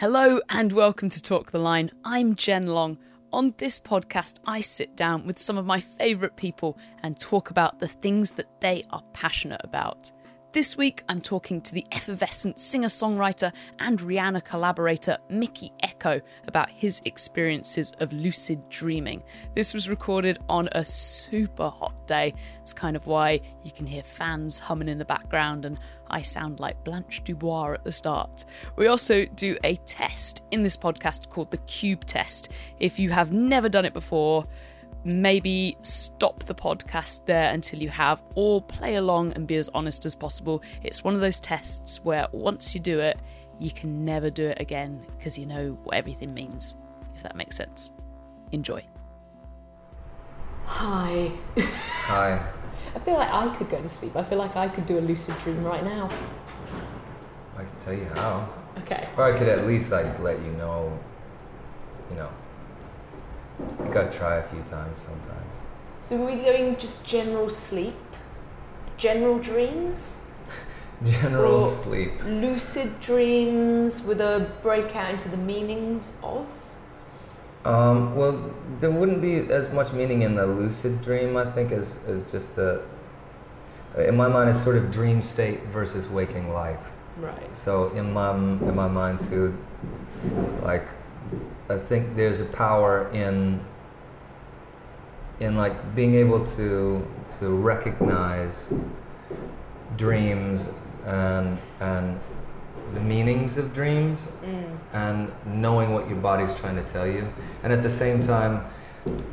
Hello and welcome to Talk the Line. I'm Jen Long. On this podcast, I sit down with some of my favourite people and talk about the things that they are passionate about. This week, I'm talking to the effervescent singer songwriter and Rihanna collaborator Mikky Ekko about his experiences of lucid dreaming. This was recorded on a super hot day. It's kind of why you can hear fans humming in the background and I sound like Blanche Dubois at the start. We also do a test in this podcast called the Cube Test. If you have never done it before, maybe stop the podcast there until you have, or play along and be as honest as possible. It's one of those tests where once you do it, you can never do it again because you know what everything means, if that makes sense. Enjoy. Hi. Hi. I feel like I could go to sleep. I feel like I could do a lucid dream right now. I can tell you how. Okay. Or I could at least like let you know, you know. You gotta try a few times sometimes. So are we going just general sleep? General dreams? General Or- sleep. Lucid dreams with a breakout into the meanings of? Um, well, there wouldn't be as much meaning in the lucid dream, I think, as, as just the. In my mind, it's sort of dream state versus waking life. Right. So in my in my mind too, like I think there's a power in in like being able to to recognize dreams and and the meanings of dreams Mm. and knowing what your body's trying to tell you and at the same time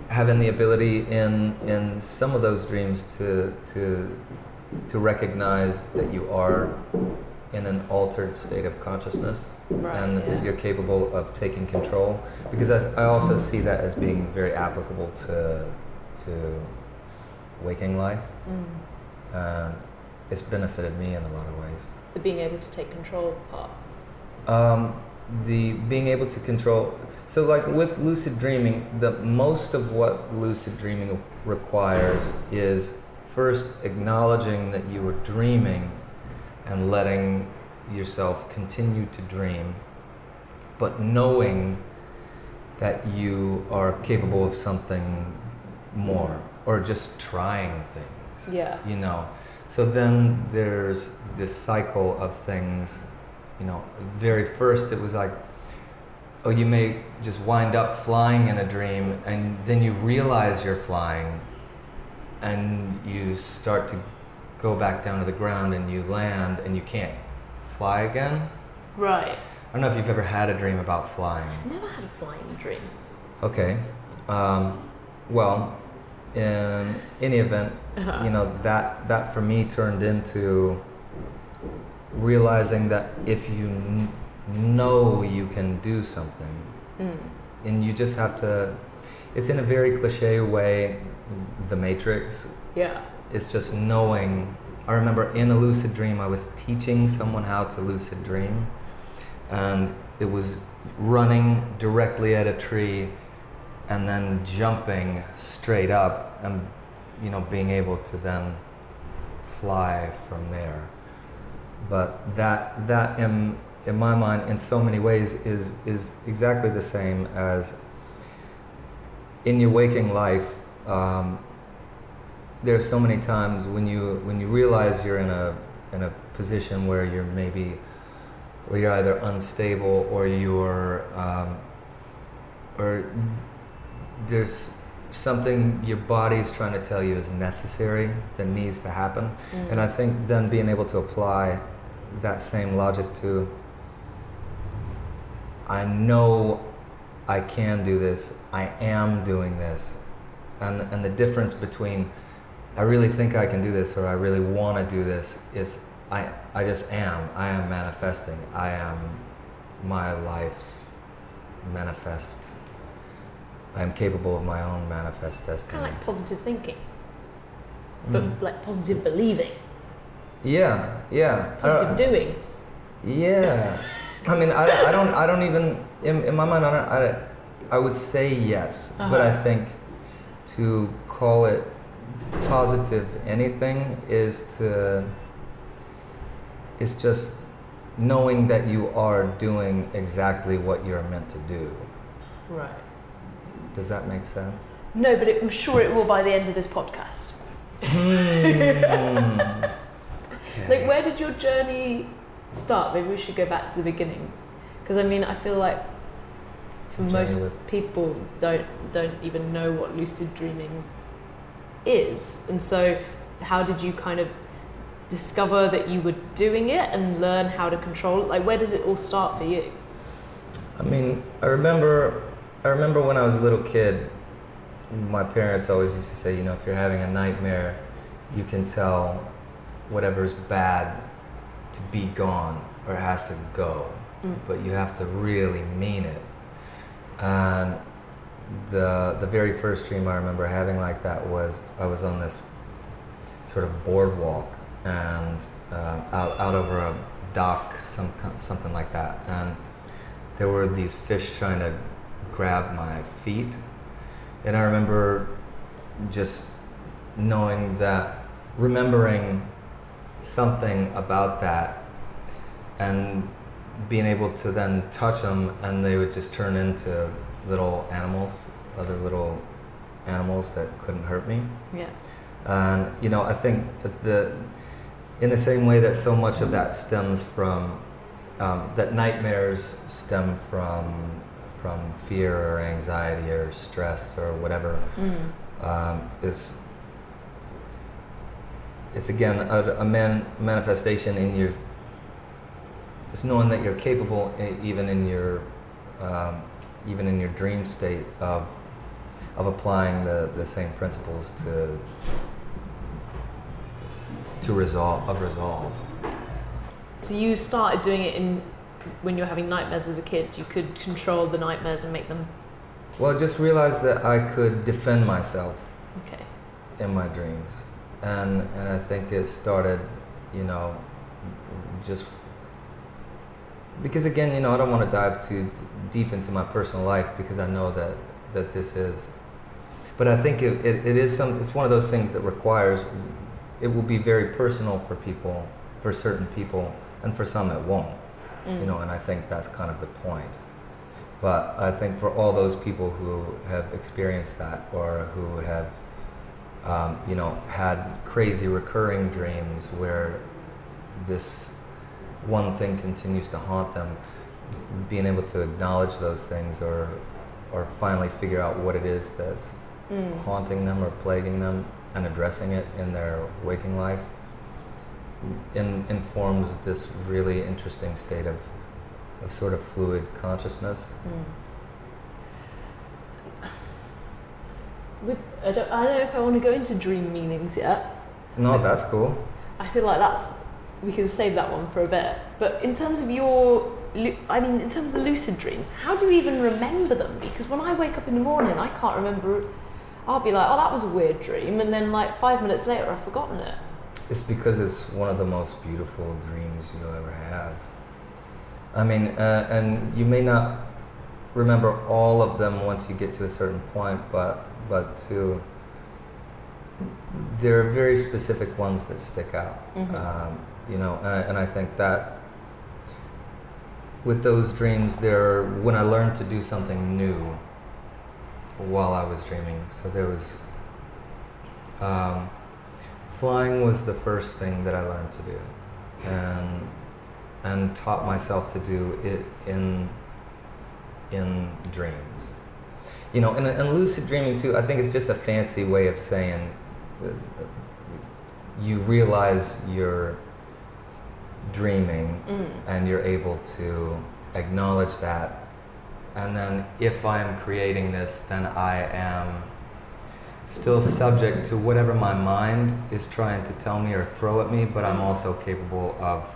having the ability in in some of those dreams to to to recognize that you are in an altered state of consciousness Right. and yeah. that you're capable of taking control because I, I also see that as being very applicable to to waking life Mm. and it's benefited me in a lot of ways The being able to take control part. um, the being able to control so like with lucid dreaming the most of what lucid dreaming requires is first acknowledging that you were dreaming and letting yourself continue to dream but knowing that you are capable of something more or just trying things Yeah. you know so then there's this cycle of things you know very first it was like oh you may just wind up flying in a dream and then you realize you're flying and you start to go back down to the ground and you land and you can't fly again Right. i don't know if you've ever had a dream about flying I've never had a flying dream. okay um, well in any event Uh-huh. you know that that for me turned into realizing that if you kn- know you can do something Mm. and you just have to it's in a very cliche way the matrix Yeah. it's just knowing i remember in a lucid dream i was teaching someone how to lucid dream and it was running directly at a tree and then jumping straight up and you know being able to then fly from there. But that that in in my mind in so many ways is is exactly the same as in your waking life um, there are so many times when you when you realize you're in a in a position where you're maybe where you're either unstable or you're um, or there's something your body is trying to tell you is necessary that needs to happen Mm. and I think then being able to apply that same logic to I know I can do this, I am doing this. And and the difference between I really think I can do this or I really want to do this is I I just am. I am manifesting. I am my life's manifest. I am capable of my own manifest It's destiny. kind of like positive thinking, but Mm. like positive believing, Yeah, yeah. positive Uh, doing. Yeah, I mean, I, I don't, I don't even in, in my mind, I, don't, I, I would say yes, but I Uh-huh. think to call it positive anything is to, is just knowing that you are doing exactly what you're meant to do. Right. Does that make sense? No, but it, I'm sure it will by the end of this podcast. Hmm. Like, where did your journey start? Maybe we should go back to the beginning, because I mean, I feel like for Journey most with- people don't don't even know what lucid dreaming is, and so how did you kind of discover that you were doing it and learn how to control it? Like, where does it all start for you? I mean, I remember, I remember when I was a little kid, my parents always used to say, you know, if you're having a nightmare, you can tell whatever's bad to be gone or it has to go, Mm. but you have to really mean it. And the the very first dream I remember having like that was I was on this sort of boardwalk and uh, out out over a dock, some something like that, and there were these fish trying to grab my feet, and I remember just knowing that, remembering something about that, and being able to then touch them, and they would just turn into little animals, other little animals that couldn't hurt me. Yeah. And you know, I think that the in the same way that so much of that stems from um, that nightmares stem from from fear or anxiety or stress or whatever Mm. um, is it's again a, a man manifestation in your it's knowing that you're capable even in your um, even in your dream state of of applying the, the same principles to to resolve of resolve So you started doing it in when you're having nightmares as a kid. You could control the nightmares and make them well I just realize that I could defend myself okay. in my dreams and and I think it started you know just because again you know I don't want to dive too deep into my personal life because I know that that this is but I think it, it, it is some it's one of those things that requires it will be very personal for people for certain people and for some it won't Mm. you know and I think that's kind of the point but I think for all those people who have experienced that or who have um, you know had crazy recurring dreams where this one thing continues to haunt them being able to acknowledge those things or or finally figure out what it is that's Mm. haunting them or plaguing them and addressing it in their waking life in, informs this really interesting state of, of sort of fluid consciousness. Mm. With, I, don't, I don't know if I want to go into dream meanings yet. No, that's cool. I feel like that's we can save that one for a bit. But in terms of your, I mean, in terms of lucid dreams, how do you even remember them? Because when I wake up in the morning, I can't remember. I'll be like, oh, that was a weird dream, and then like five minutes later, I've forgotten it. It's because it's one of the most beautiful dreams you'll ever have. I mean, uh, and you may not remember all of them once you get to a certain point, but but to there are very specific ones that stick out. Mhm. Um, you know, and I, and I think that with those dreams, there when I learned to do something new while I was dreaming. So there was um, flying was the first thing that I learned to do, and and taught myself to do it in in dreams. You know, and, and lucid dreaming too. I think it's just a fancy way of saying you realize you're dreaming Mm. and you're able to acknowledge that. And then if I am creating this, then I am still subject to whatever my mind is trying to tell me or throw at me, but I'm also capable of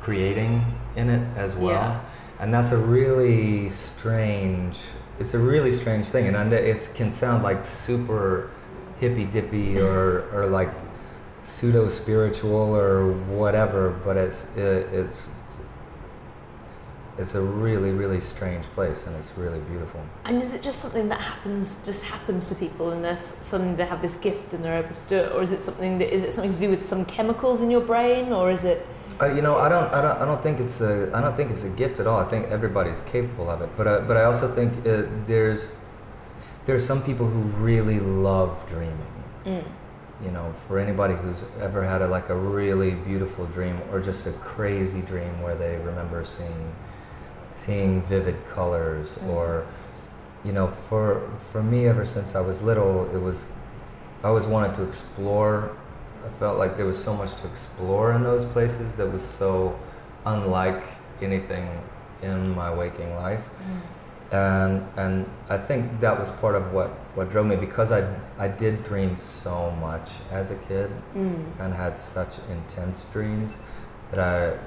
creating in it as well. Yeah. And that's a really strange, it's a really strange thing. And it can sound like super hippy dippy or, or like pseudo spiritual or whatever, but it's it, it's it's a really really strange place and it's really beautiful And is it just something that happens, just happens to people, and suddenly they have this gift and they're able to do it, or is it something that is it something to do with some chemicals in your brain, or is it? Uh, you know, I don't, I don't, I don't think it's a, I don't think it's a gift at all. I think everybody's capable of it. But, uh, but I also think uh, there's, there's some people who really love dreaming. Mm. You know, for anybody who's ever had a, like a really beautiful dream or just a crazy dream where they remember seeing, seeing vivid colors, Mm. or, you know, for for me, ever since I was little, it was, I always wanted to explore I felt like there was so much to explore in those places that was so unlike anything in my waking life. And and I think that was part of what, what drove me because I I did dream so much as a kid Mm. and had such intense dreams that I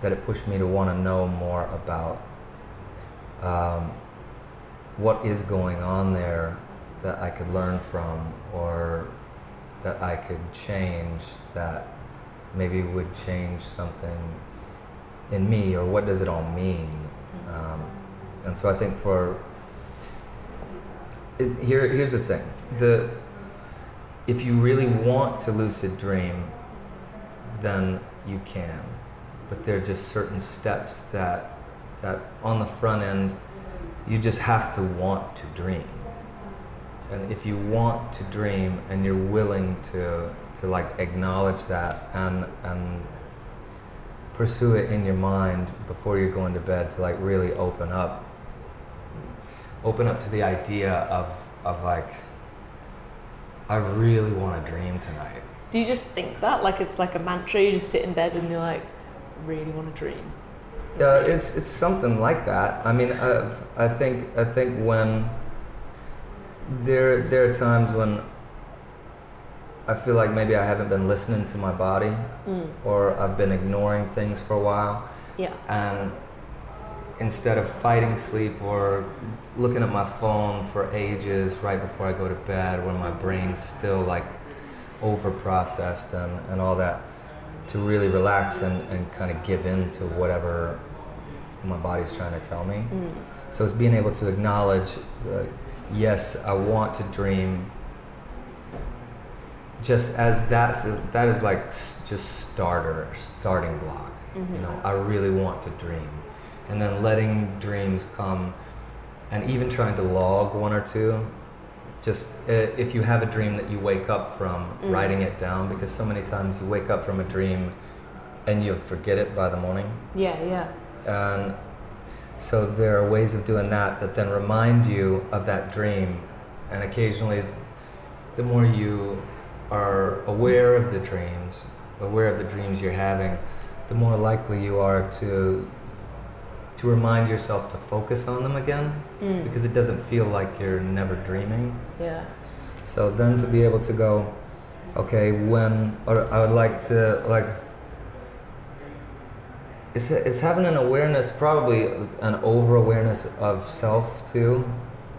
that it pushed me to want to know more about um, what is going on there that I could learn from or that I could change that maybe would change something in me or what does it all mean? Um, and so I think for it, here here's the thing. The if you really want to lucid dream then you can. But there are just certain steps that that on the front end you just have to want to dream and if you want to dream and you're willing to to like acknowledge that and and pursue it in your mind before you're going to bed to like really open up open up to the idea of of like I really want to dream tonight. Do you just think that like it's like a mantra? You just sit in bed and you're like, really want to dream. Uh, it's it's something like that. I mean, I, I think I think when there there are times when I feel like maybe I haven't been listening to my body, Mm. or I've been ignoring things for a while, Yeah. and instead of fighting sleep or looking at my phone for ages right before I go to bed when my brain's still like over processed and, and all that to really relax and, and kind of give in to whatever my body's trying to tell me Mm. so it's being able to acknowledge uh, yes I want to dream just as that's that is like just starter starting block Mhm. you know i really want to dream and then letting dreams come and even trying to log one or two just uh, if you have a dream that you wake up from Mm. writing it down because so many times you wake up from a dream and you forget it by the morning Yeah, yeah. and so there are ways of doing that that then remind you of that dream and occasionally the more you are aware of the dreams aware of the dreams you're having the more likely you are to to remind yourself to focus on them again Mm. because it doesn't feel like you're never dreaming Yeah. so then to be able to go, okay, when or I would like to like. It's, it's having an awareness, probably an over awareness of self too,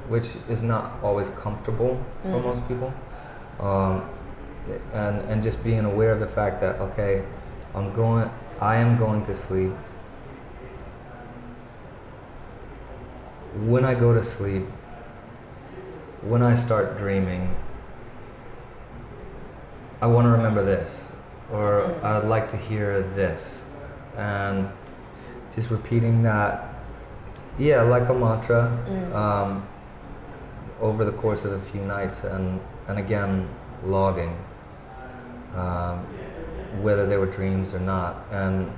which is not always comfortable for Mm. most people. Um, and and just being aware of the fact that okay, I'm going, I am going to sleep. When I go to sleep, when I start dreaming, I want to remember this, or Mm. I'd like to hear this, and just repeating that, yeah, like a mantra, Mm. um, over the course of a few nights, and and again, logging, um, whether they were dreams or not, and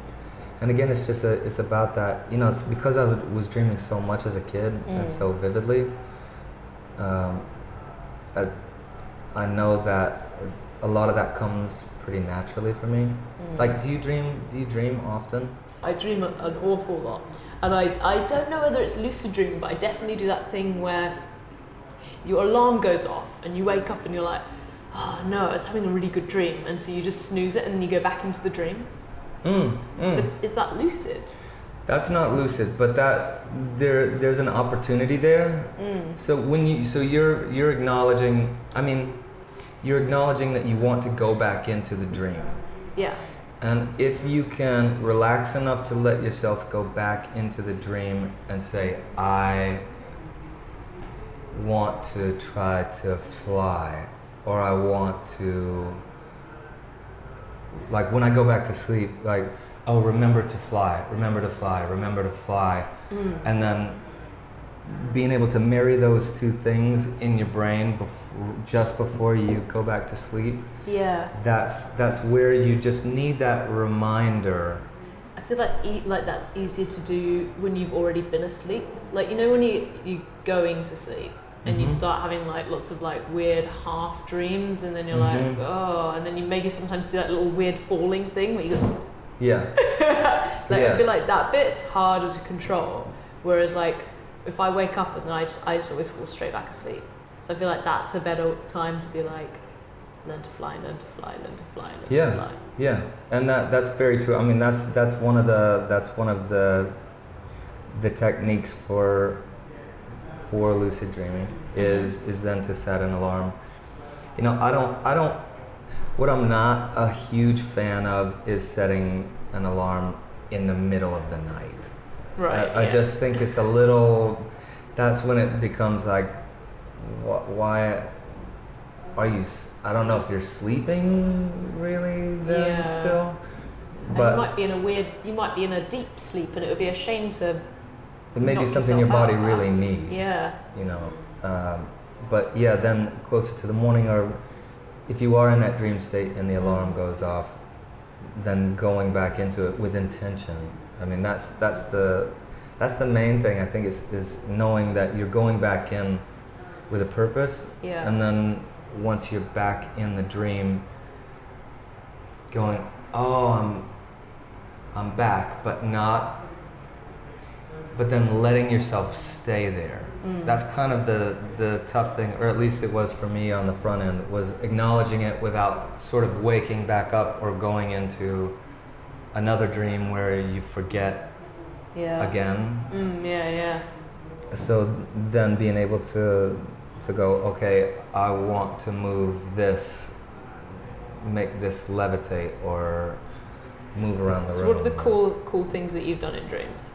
and again, it's just a, it's about that, you know, it's because I was dreaming so much as a kid Mm. and so vividly. Um, I, I know that a lot of that comes pretty naturally for me. Mm. Like, do you dream? Do you dream often? I dream an awful lot. And I, I don't know whether it's lucid dreaming, but I definitely do that thing where your alarm goes off and you wake up and you're like, oh no, I was having a really good dream. And so you just snooze it and then you go back into the dream. Mm, mm. But is that lucid? That's not lucid, but that there there's an opportunity there. Mm. So when you so you're you're acknowledging. I mean, you're acknowledging that you want to go back into the dream, Yeah. And if you can relax enough to let yourself go back into the dream and say, I want to try to fly, or I want to, like when I go back to sleep, like, oh, remember to fly, remember to fly, remember to fly. Mm. And then being able to marry those two things in your brain before, just before you go back to sleep Yeah. that's that's where you just need that reminder I feel that's e- like that's easier to do when you've already been asleep. Like you know when you you going to sleep and you Mhm. start having like lots of like weird half dreams and then you're like Mhm. oh and then you maybe sometimes do that little weird falling thing where you go yeah like Yeah. I feel like that bit's harder to control. Whereas like if I wake up and then I just, I just always fall straight back asleep. So I feel like that's a better time to be like learn to fly, learn to fly, learn to fly, learn Yeah. to fly. yeah and that that's very true i mean that's that's one of the that's one of the the techniques for for lucid dreaming is is then to set an alarm you know i don't i don't what i'm not a huge fan of is setting an alarm in the middle of the night Right. I, I just think it's a little. That's when it becomes like, wh- why are you? I don't know if you're sleeping really then Yeah. still, And but you might be in a weird, you might be in a deep sleep, and it would be a shame to. it may be something your body really needs. Yeah. You know, um, but yeah, then closer to the morning, or if you are in that dream state and the alarm goes off, then going back into it with intention. I mean, that's that's the that's the main thing. I think is is knowing that you're going back in with a purpose, Yeah. and then once you're back in the dream, going, oh, I'm I'm back, but not. But then letting yourself stay there. Mm. That's kind of the the tough thing, or at least it was for me on the front end, was acknowledging it without sort of waking back up or going into another dream where you forget yeah. again. Mm, yeah, yeah. So then being able to to go, okay, I want to move this, make this levitate or move around the So room. what are the cool, cool things that you've done in dreams?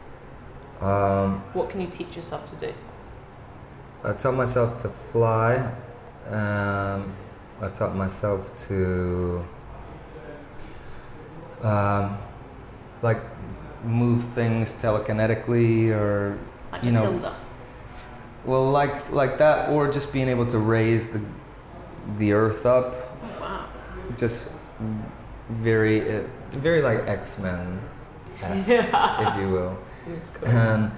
Um, What can you teach yourself to do? I taught myself to fly. Um, I taught myself to um, like move things telekinetically or Like You know- Matilda. well like like that or just being able to raise the the earth up Oh, wow. just very uh, very like X-Men Yeah. if you will And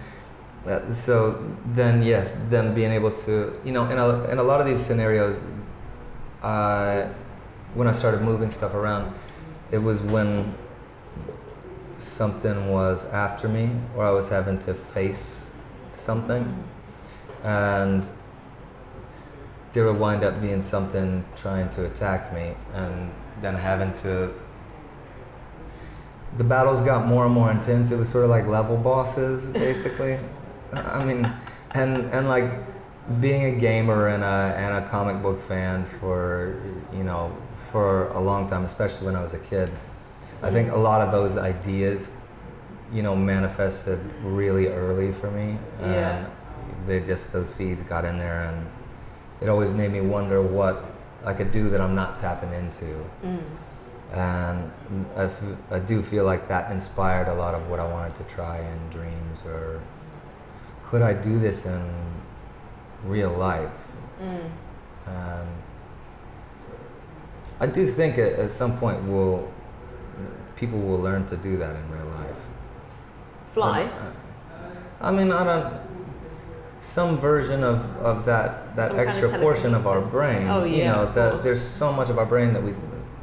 uh, so then yes then being able to you know in a, in a lot of these scenarios uh, when i started moving stuff around it was when something was after me or i was having to face something. And there would wind up being something trying to attack me and then having to the battles got more and more intense it was sort of like level bosses basically i mean and and like being a gamer and a and a comic book fan for you know for a long time especially when i was a kid i think a lot of those ideas you know manifested really early for me and Yeah. they just those seeds got in there and it always made me wonder what i could do that i'm not tapping into Mm. And I, f- I do feel like that inspired a lot of what I wanted to try in dreams or could I do this in real life Mm. and I do think at, at some point will people will learn to do that in real life Fly. Uh, I mean I don't some version of, of that that Some kind of extra portion of our brain Oh, yeah, you know that there's so much of our brain that we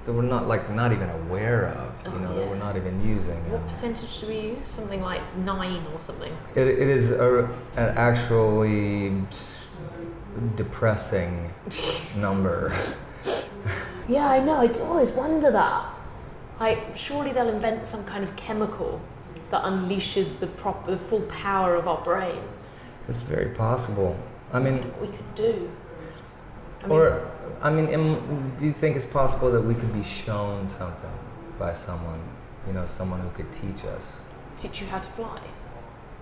that we're not like not even aware of you Oh, know that we're not even using What uh, percentage do we use? Something like nine or something. it, it is a, an actually depressing number Yeah, I know. I always wonder that. Like, surely they'll invent some kind of chemical that unleashes the proper, the full power of our brains. it's very possible I mean What we could do. I mean, or I mean am, do you think it's possible that we could be shown something by someone you know, someone who could teach us. Teach you how to fly.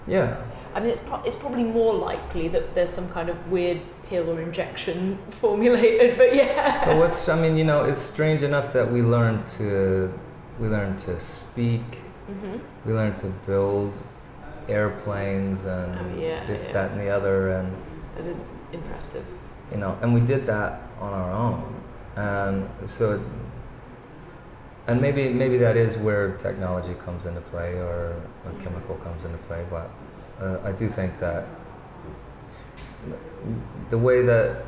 Yeah. I mean, it's pro- it's probably more likely that there's some kind of weird pill or injection formulated, but yeah. But what's I mean, you know, it's strange enough that we learn to we learn to speak, hmm we learn to build airplanes and Oh, yeah, this, yeah. that, and the other, and That is impressive. You know, and we did that on our own, and so. And maybe maybe that is where technology comes into play or a chemical comes into play, but uh, I do think that the way that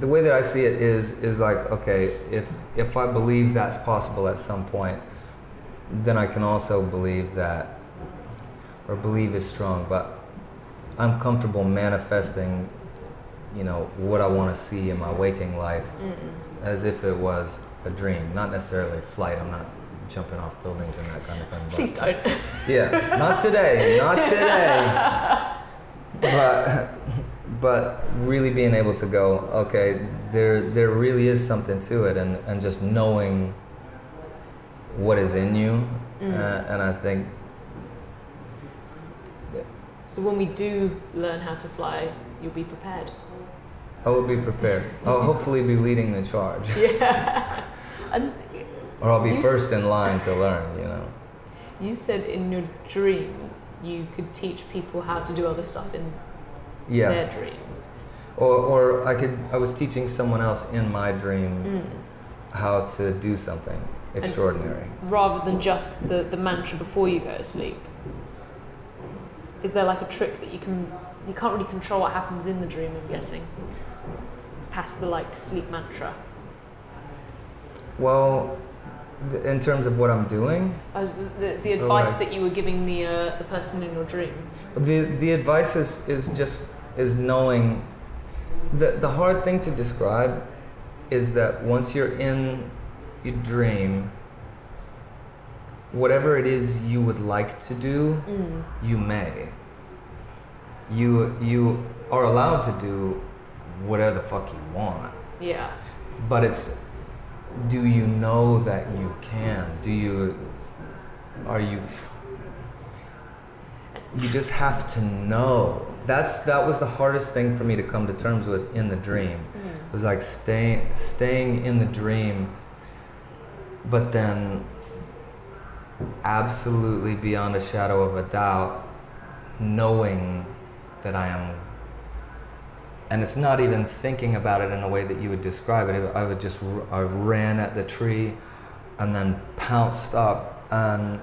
the way that I see it is is like okay if if I believe that's possible at some point then I can also believe that or believe is strong but I'm comfortable manifesting you know what I want to see in my waking life Mm. as if it was a dream not necessarily flight I'm not jumping off buildings and that kind of thing Please don't. yeah, not today, not today. But but really being able to go, okay, there there really is something to it, and and just knowing what is in you, Mm. uh, and I think So when we do learn how to fly, you'll be prepared. I will be prepared. I'll hopefully be leading the charge, Yeah. and or I'll be first in line to learn. You know. you said in your dream you could teach people how to do other stuff in Yeah. their dreams. Or or I could I was teaching someone else in my dream Mm. how to do something extraordinary. Rather than just the, the mantra before you go to sleep. Is there like a trick that you can you can't really control what happens in the dream, I'm guessing. Past the like sleep mantra. Well, th- in terms of what I'm doing, I was, the, the Oh, advice right. that you were giving the uh, the person in your dream. the the advice is, is just is knowing the the hard thing to describe is that once you're in your dream, whatever it is you would like to do, Mm. you may. You you are allowed to do whatever the fuck you want, Yeah. but it's do you know that you can? Do you are you you just have to know. That's that was the hardest thing for me to come to terms with in the dream. Mm. It was like staying staying in the dream but then absolutely beyond a shadow of a doubt knowing that I am and it's not even thinking about it in a way that you would describe it. I would just I ran at the tree and then pounced up and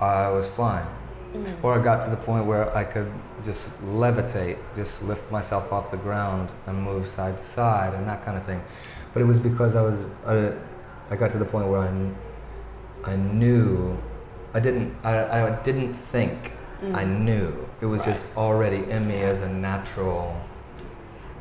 I was flying. Mm. Or I got to the point where I could just levitate, just lift myself off the ground and move side to side and that kind of thing. But it was because I was, I, I got to the point where I, I knew, I didn't, I, I didn't think, Mm. I knew. It was Right. just already in me as a natural.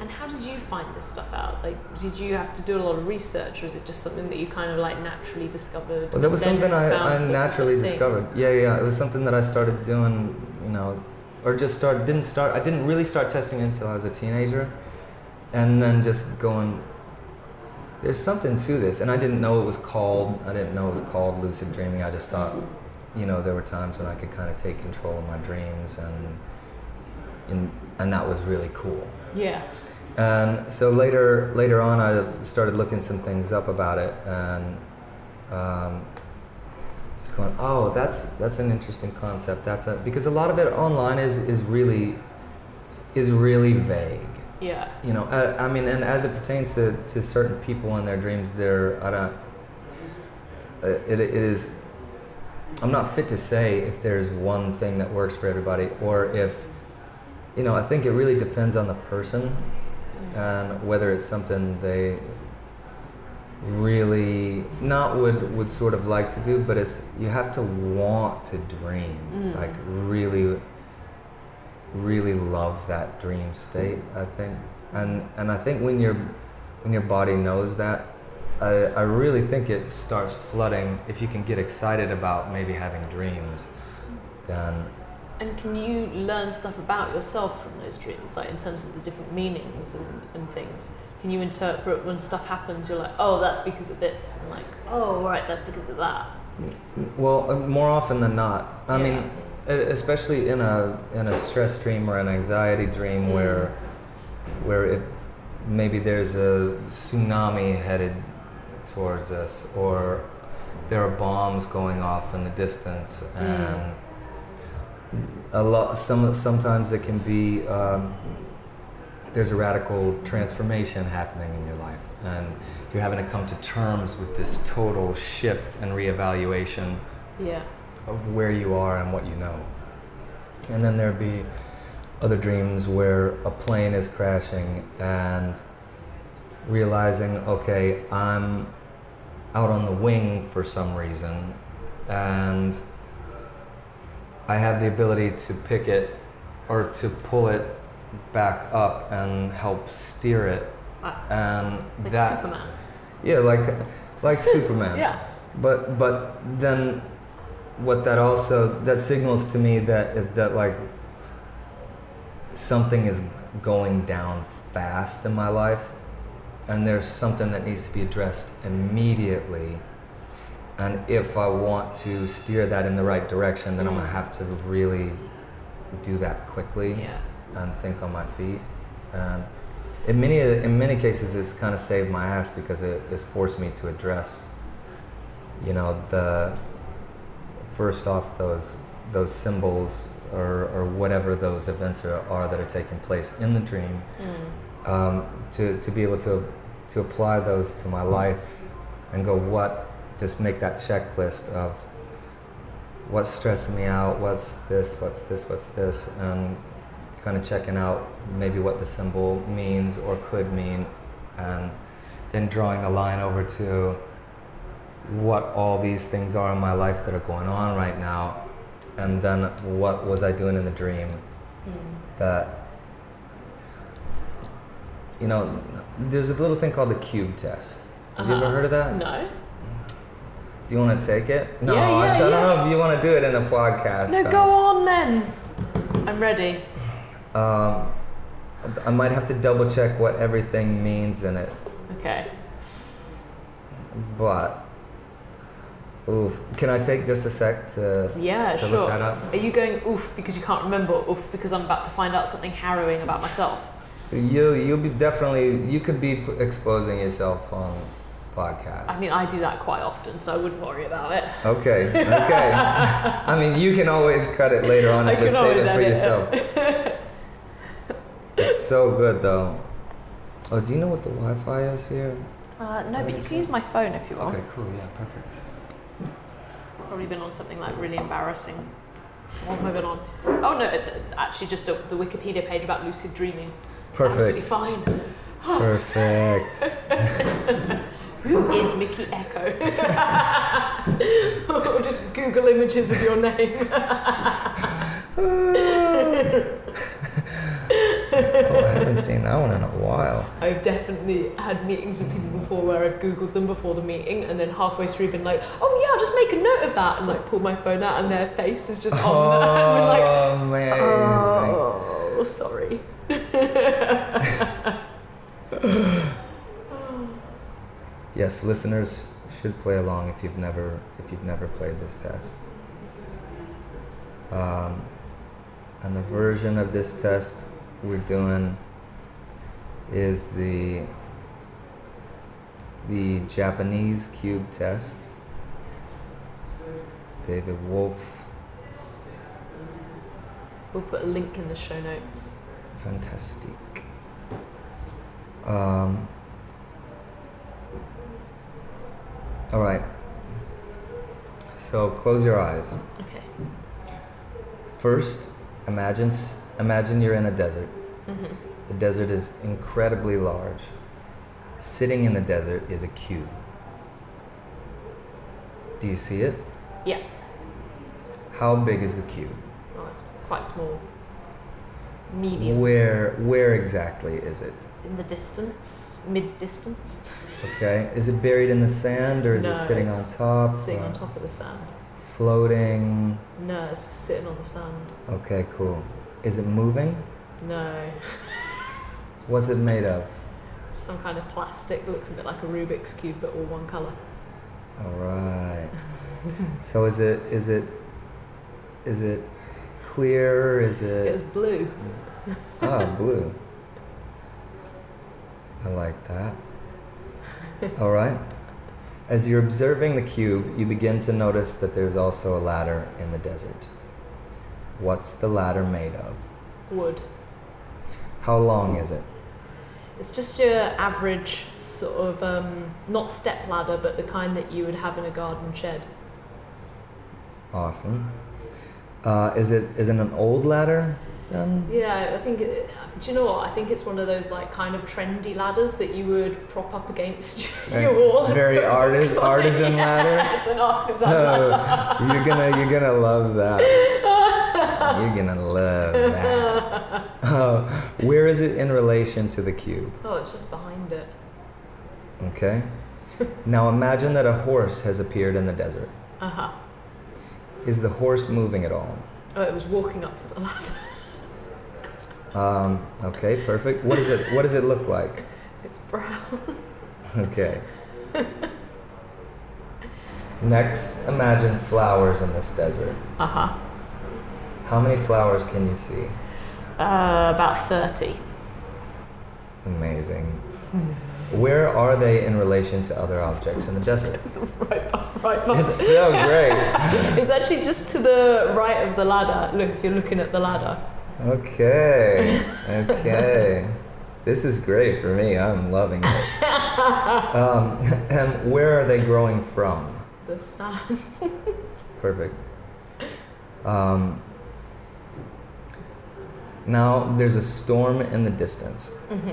And how did you find this stuff out? Like, did you have to do a lot of research, or is it just something that you kind of like naturally discovered? Well, that was something I, I that was a naturally discovered. Yeah, yeah. It was something that I started doing, you know, or just start didn't start. I didn't really start testing until I was a teenager, and then just going. There's something to this, and I didn't know it was called. I didn't know it was called lucid dreaming. I just thought, you know, there were times when I could kind of take control of my dreams, and and and that was really cool. Yeah. And so later, later on, I started looking some things up about it, and um, just going, "Oh, that's that's an interesting concept." That's a because a lot of it online is is really is really vague. Yeah. You know, I, I mean, and as it pertains to, to certain people and their dreams, they're I don't. uh, It, it is. I'm not fit to say if there's one thing that works for everybody, or if, you know, I think it really depends on the person and whether it's something they really not would would sort of like to do but it's you have to want to dream. Mm. like really really love that dream state i think. And and i think when your when your body knows that I, I really think it starts flooding. If you can get excited about maybe having dreams then And can you learn stuff about yourself from those dreams, like in terms of the different meanings and, and things? Can you interpret when stuff happens? You're like, oh, that's because of this, and like, oh, right, that's because of that. Well, uh, more often than not. I Yeah. mean, especially in a in a stress dream or an anxiety dream Mm. where where it maybe there's a tsunami headed towards us or there are bombs going off in the distance Mm. A lot some sometimes it can be um, there's a radical transformation happening in your life and you're having to come to terms with this total shift and reevaluation Yeah. of where you are and what you know. And then there'd be other dreams where a plane is crashing and realizing, okay, I'm out on the wing for some reason and I have the ability to pick it or to pull it back up and help steer it. Ah, And Like that Superman. yeah, like like Superman. Yeah. But but then what that also that signals to me that that like something is going down fast in my life and there's something that needs to be addressed immediately and if I want to steer that in the right direction then I'm Mm. gonna have to really do that quickly Yeah. and think on my feet. And in many in many cases, it's kind of saved my ass because it, it's forced me to address, you know, the first off those those symbols or, or whatever those events are, are that are taking place in the dream. Mm. Um, to, to be able to to apply those to my life and go what just make that checklist of what's stressing me out what's this what's this what's this and kind of checking out maybe what the symbol means or could mean and then drawing a line over to what all these things are in my life that are going on right now and then what was i doing in the dream Mm. that you know there's a little thing called the cube test have you ever Uh-huh. heard of that No. Do you want to take it no Yeah, I yeah, I don't yeah. know if you want to do it in a podcast No, though. go on then. I'm ready. um, i might have to double check what everything means in it Okay. but oof can i take just a sec to Yeah, to sure. look that up Are you going oof because you can't remember, oof because I'm about to find out something harrowing about myself? you you'll be definitely you could be p- exposing yourself on podcast I mean, I do that quite often, so I wouldn't worry about it. Okay, okay. I mean, you can always cut it later on and just save it for it. yourself. it's so good though. Oh, do you know what the Wi-Fi is here? Uh, no, but you can use my phone if you want. Okay, cool. Yeah, perfect. Probably been on something like really embarrassing. What have I been on? Oh no, it's actually just a, the Wikipedia page about lucid dreaming. Perfect. It's absolutely fine. Perfect. Who is Mikky Ekko? or just Google images of your name. Oh, I haven't seen that one in a while. I've definitely had meetings with people before where I've Googled them before the meeting and then halfway through been like, oh yeah, I'll just make a note of that and like pull my phone out and their face is just on there. And we're like, Oh, amazing. oh, sorry. Yes, listeners should play along if you've never if you've never played this test. Um, and the version of this test we're doing is the the Japanese cube test. David Wolf, We'll put a link in the show notes. fantastic. Um, all right. So close your eyes. Okay. First, imagine imagine you're in a desert. hmm The desert is incredibly large. Sitting in the desert is a cube. Do you see it? Yeah. How big is the cube? Oh, it's quite small. Medium. Where where exactly is it? In the distance, mid distance, Okay. Is it buried in the sand or is No, it sitting on top? sitting on top of the sand. Floating. No, it's sitting on the sand. Okay, cool. Is it moving? No, What's it made of? some kind of plastic that looks a bit like a Rubik's cube, but all one color. All right. so is it is it is it clear? Is It It's blue. ah blue? I like that. All right. As you're observing the cube, you begin to notice that there's also a ladder in the desert. What's the ladder made of? Wood. How long is it? It's just your average sort of um, not step ladder, but the kind that you would have in a garden shed. Awesome. Uh, is it is it an old ladder then? Yeah, I think. Do you know what? I think it's one of those like kind of trendy ladders that you would prop up against Very- your wall. very put artis- books on it. artisan Yeah, ladder? It's an artisan ladder. Oh, you're gonna you're gonna love that. You're gonna love that. Uh, where is it in relation to the cube? Oh, it's just behind it. Okay. Now imagine that a horse has appeared in the desert. Uh huh. Is the horse moving at all? Oh, it was walking up to the ladder. Um, okay, perfect. What is it? What does it look like? It's brown. Okay. Next, imagine flowers in this desert. Uh huh. How many flowers can you see? Uh, about thirty. Amazing. Where are they in relation to other objects in the desert? right, right. above It's so great. It's actually just to the right of the ladder. Look, if you're looking at the ladder. Okay. Okay. This is great for me. I'm loving it. Um, and where are they growing from? The sun. Perfect. Um, now there's a storm in the distance. hmm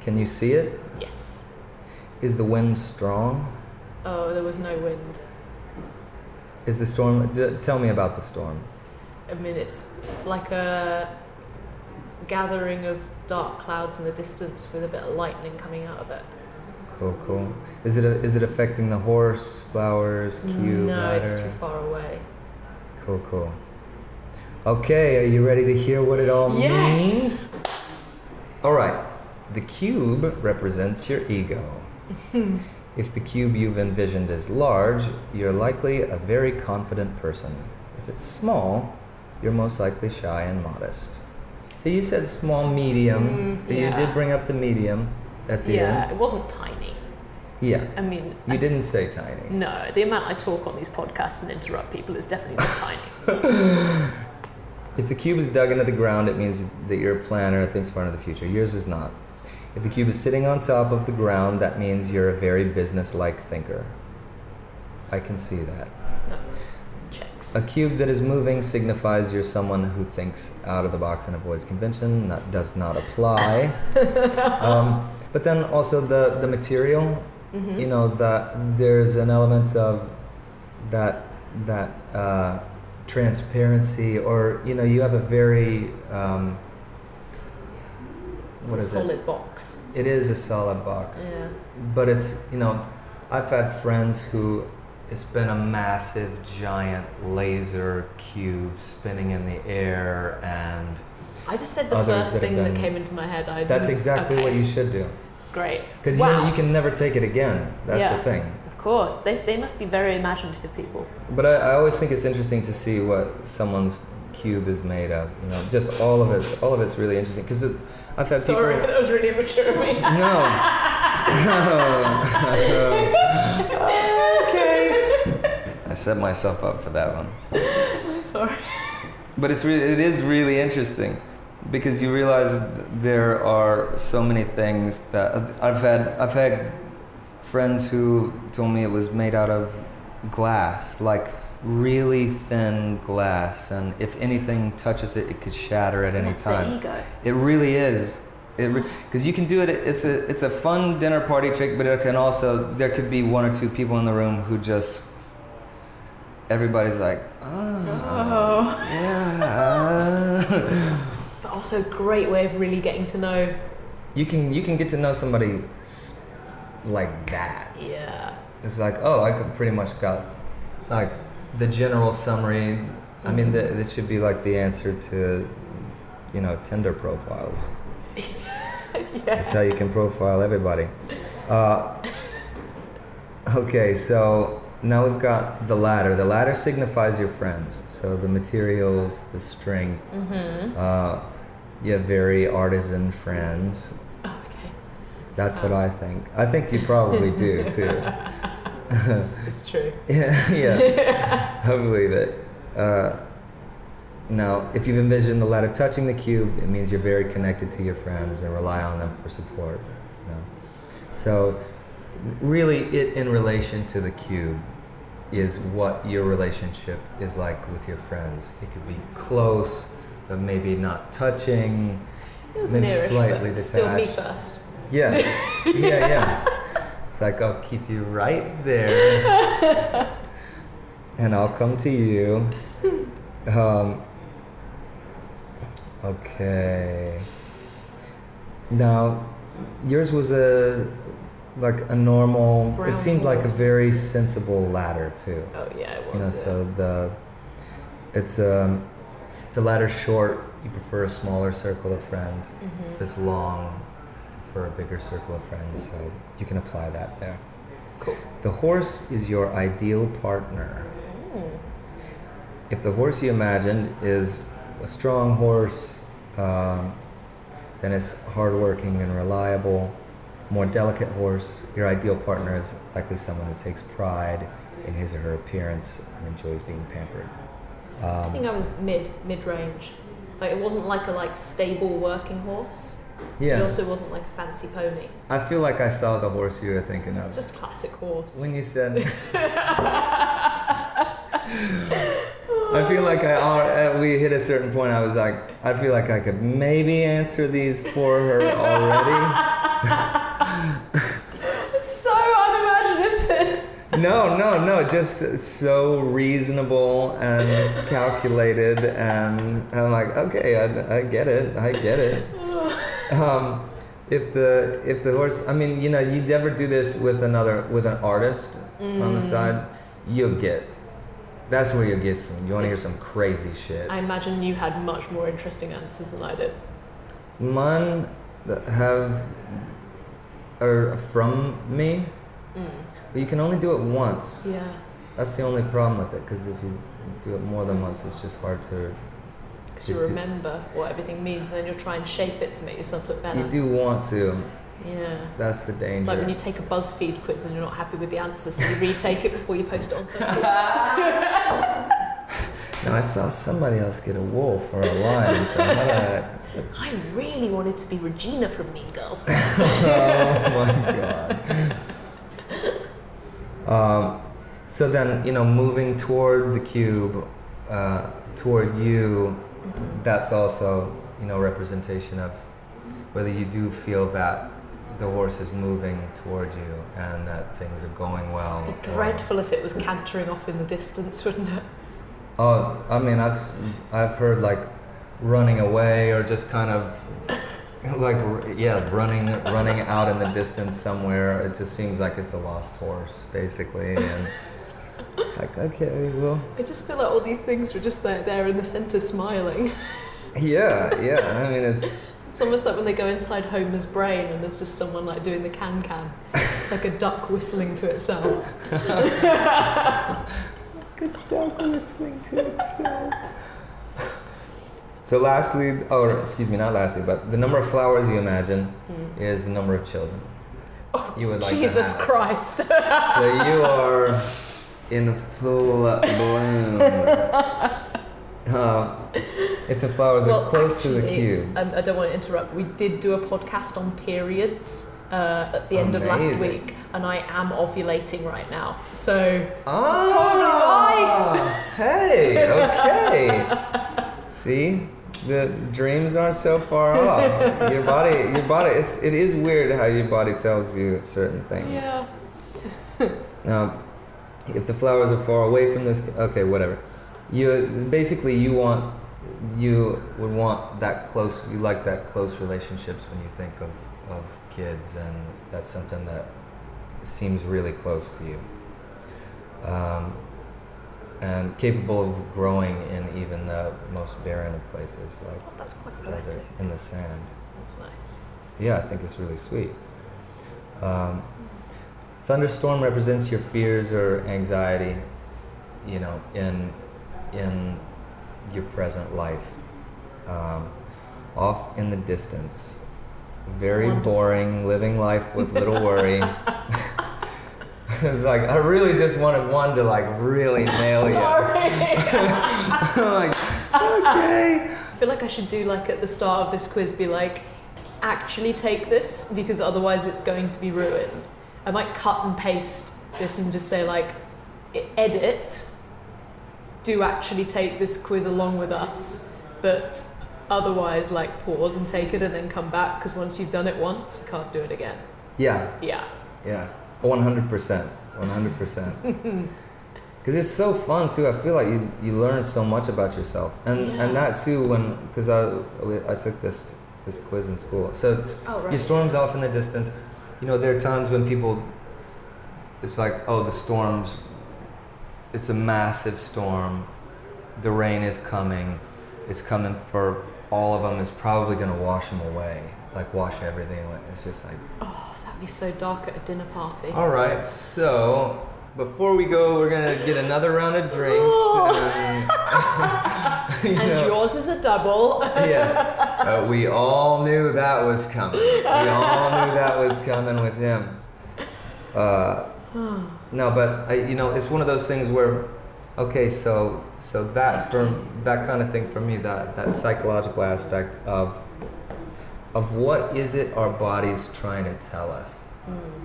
Can you see it? Yes. Is the wind strong? Oh, there was no wind. Is the storm? D- tell me about the storm. I mean, it's like a gathering of dark clouds in the distance with a bit of lightning coming out of it. Cool, cool. Is it is it affecting the horse, flowers, cube, no, it's too far away. Cool, cool. Okay, are you ready to hear what it all Yes. means? All right. The cube represents your ego. if the cube you've envisioned is large, you're likely a very confident person. If it's small, you're most likely shy and modest. So you said small, medium, Mm, but you did bring up the medium at the yeah, end. it wasn't tiny. Yeah. I mean, You I- didn't say tiny. No, the amount I talk on these podcasts and interrupt people is definitely not tiny. If the cube is dug into the ground, it means that you're a planner, thinks far into the future. Yours is not. If the cube is sitting on top of the ground, that means you're a very business-like thinker. I can see that. Checks. A cube that is moving signifies you're someone who thinks out of the box and avoids convention. That does not apply. um, but then also the, the material, Mhm. you know, that there's an element of that that uh, transparency, or you know, you have a very um, it's a is it? solid box. It is a solid box Yeah. but it's you know i've had friends who it's been a massive giant laser cube spinning in the air and I just said the first that thing that came into my head. I that's exactly what you should do Great. because Wow. you, you can never take it again that's Yeah. the thing Of course, they, they must be very imaginative people. but I, I always think it's interesting to see what someone's cube is made of you know just all of it all of it's really interesting because i've had Sorry, people that was really immature of me. no okay i set myself up for that one Sorry. But it's really, it is really interesting because you realize there are so many things that I've had. I've had friends who told me it was made out of glass, like really thin glass, and if anything touches it, it could shatter at any time. the ego. It really is. It because you can do it. It's a it's a fun dinner party trick, but it can also there could be one or two people in the room who just everybody's like, oh, Oh. yeah. But also, great way of really getting to know. you can you can get to know somebody like that. Yeah. It's like oh, I could pretty much got like the general summary. I mean, that it should be like the answer to you know Tinder profiles. yeah. That's how you can profile everybody. Uh, Okay, so now we've got the ladder. The ladder signifies your friends. So the materials, the string. Mm-hmm. Uh, you have very artisan friends. Oh, okay. That's what I think. I think you probably do too. It's true. yeah, yeah. I believe it. Uh, now, if you've envisioned the ladder touching the cube, it means you're very connected to your friends and rely on them for support. You know, so really, it in relation to the cube is what your relationship is like with your friends. It could be close, but maybe not touching. It was Maybe nearish, slightly but still me detached. first. Yeah, yeah, yeah. It's like I'll keep you right there, and I'll come to you. Um, okay. Now, yours was a like a normal. Brown it seemed like a very sensible ladder too. Oh yeah, it was. You know, yeah. so the it's um the ladder's short. You prefer a smaller circle of friends. Mhm. If it's long, for a bigger circle of friends, so you can apply that there. Cool. The horse is your ideal partner. Mm. If the horse you imagined is a strong horse, um, then it's hardworking and reliable. More delicate horse, your ideal partner is likely someone who takes pride in his or her appearance and enjoys being pampered. I Um, think I was mid mid range. Like it wasn't like a like stable working horse. Yeah. It also wasn't like a fancy pony. I feel like I saw the horse you were thinking of. Just classic horse. When you said, I feel like I uh, we hit a certain point. I was like, I feel like I could maybe answer these for her already. No, no, no. Just so reasonable and calculated, and I'm like, okay, I, I get it, I get it. Um, if the if the horse, I mean, you know, you never do this with another with an artist on the side, you'll get. That's where you'll get some. You want to hear some crazy shit. I imagine you had much more interesting answers than I did. Mine that have are from me, Mm. But you can only do it once. Yeah. That's the only problem with it, because if you do it more than once, it's just hard to. Because you do- remember what everything means, and then you'll try and shape it to make yourself look better. You do want to. Yeah. That's the danger. Like when you take a BuzzFeed quiz and you're not happy with the answer, so you retake it before you post it on socials. Now I saw somebody else get a wolf or a lion, so I'm gonna. I really wanted to be Regina from Mean Girls. oh my god. Um, so then, you know, moving toward the cube, uh, toward you, that's also, you know, representation of whether you do feel that the horse is moving toward you and that things are going well. It'd Be dreadful if it was cantering off in the distance, wouldn't it? Oh, I mean, I've I've heard like running away or just kind of like yeah, running running out in the distance somewhere. It just seems like it's a lost horse, basically, and it's like okay, well, I just feel like all these things were just there, there in the centre smiling. yeah, yeah. I mean, it's It's almost like when they go inside Homer's brain and there's just someone like doing the can can, like a duck whistling to itself. good duck whistling to itself. So lastly, or excuse me, not lastly, but the number of flowers you imagine Mm. is the number of children Oh, you would like Jesus. Christ. So you are in full bloom. Uh, if the flowers Well, are close to the actually, cube. Um, I don't want to interrupt. We did do a podcast on periods uh, at the end of last week, and I am ovulating right now. So Ah, hey, okay. See, the dreams aren't so far off. Your body, your body. It's it is weird how your body tells you certain things. yeah, Now, if the flowers are far away from this, okay, whatever. You basically you want you would want that close. You like that close relationships when you think of of kids, and that's something that seems really close to you. Um, and capable of growing in even the most barren of places, like Oh, that's quite desert, in the sand. That's nice. Yeah, I think it's really sweet. Um, thunderstorm represents your fears or anxiety, you know, in in your present life. Um, off in the distance, very Wonderful. boring, living life with little worry. it's like I really just wanted one to like really nail you. Sorry. I'm like, okay. I feel like I should do like at the start of this quiz be like, actually take this because otherwise it's going to be ruined. I might cut and paste this and just say like, edit. Do actually take this quiz along with us, but otherwise like pause and take it and then come back because once you've done it once, you can't do it again. Yeah, Yeah. yeah, one hundred percent, one hundred percent. Because it's so fun too. I feel like you, you learn so much about yourself, and Yeah. and that too when because I I took this this quiz in school. So Oh right. your storm's off in the distance. You know there are times when people, it's like oh the storm's, it's a massive storm, the rain is coming, it's coming for all of them. It's probably gonna wash them away, like wash everything away. It's just like. Oh, be so dark at a dinner party. All right, so before we go, we're gonna get another round of drinks. And, you and know, yours is a double. yeah, uh, we all knew that was coming. We all knew that was coming with him. Uh, no, but I, you know, it's one of those things where, okay, so so that for that kind of thing for me, that that psychological aspect of of what is it our body's trying to tell us.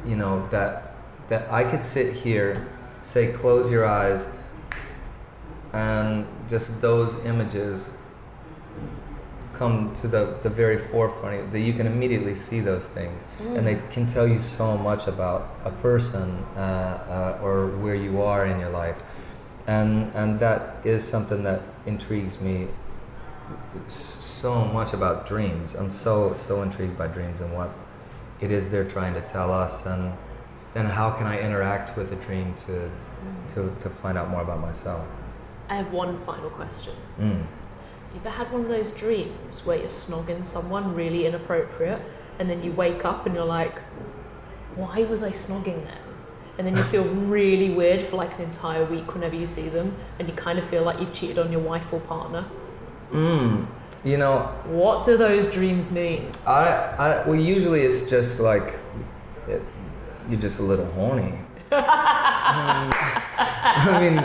You know that that I could sit here, say close your eyes, and just those images come to the, the very forefront that you can immediately see those things. And they can tell you so much about a person uh, uh, or where you are in your life. And and that is something that intrigues me so much about dreams i'm so so intrigued by dreams and what it is they're trying to tell us and then how can i interact with a dream to to, to find out more about myself I have one final question. mm. Have you ever had one of those dreams where you're snogging someone really inappropriate and then you wake up and you're like, why was I snogging them? And then you feel really weird for like an entire week whenever you see them and you kind of feel like you've cheated on your wife or partner. Mm. you know What do those dreams mean? I, I well usually it's just like it, you're just a little horny. Um, I mean,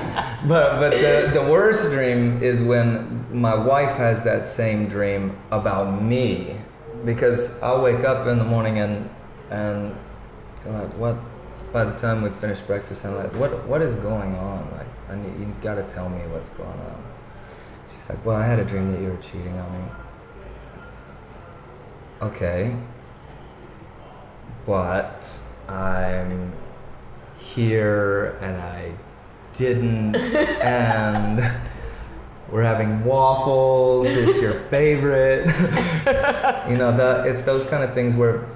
but but the the worst dream is when my wife has that same dream about me, because I'll wake up in the morning and and like what. By the time we finish breakfast, I'm like, what what is going on? Like, I need, you got to tell me what's going on. Like, well, I had a dream that you were cheating on me. Okay. But I'm here and I didn't and we're having waffles, it's your favorite. you know, the, it's those kind of things where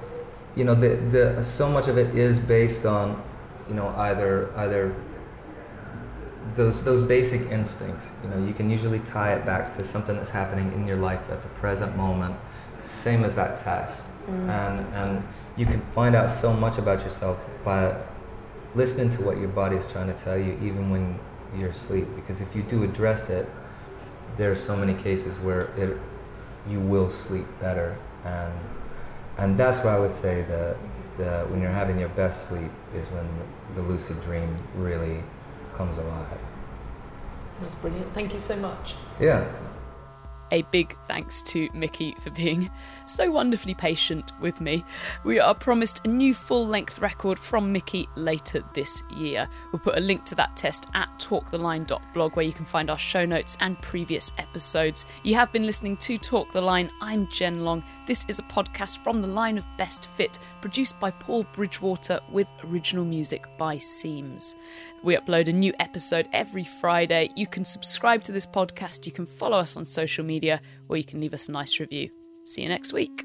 you know the, the so much of it is based on you know either either those those basic instincts you know you can usually tie it back to something that's happening in your life at the present moment same as that test. Mm. And and you can find out so much about yourself by listening to what your body is trying to tell you even when you're asleep. Because if you do address it there are so many cases where it you will sleep better. And and that's why I would say that the, when you're having your best sleep is when the lucid dream really comes alive. That's brilliant. Thank you so much. Yeah. A big thanks to Mikky for being so wonderfully patient with me. We are promised a new full length record from Mikky later this year. We'll put a link to that test at talktheline.blog where you can find our show notes and previous episodes. You have been listening to Talk the Line. I'm Jen Long. This is a podcast from the line of Best Fit, produced by Paul Bridgewater with original music by Seams. We upload a new episode every Friday. You can subscribe to this podcast, you can follow us on social media, or you can leave us a nice review. See you next week.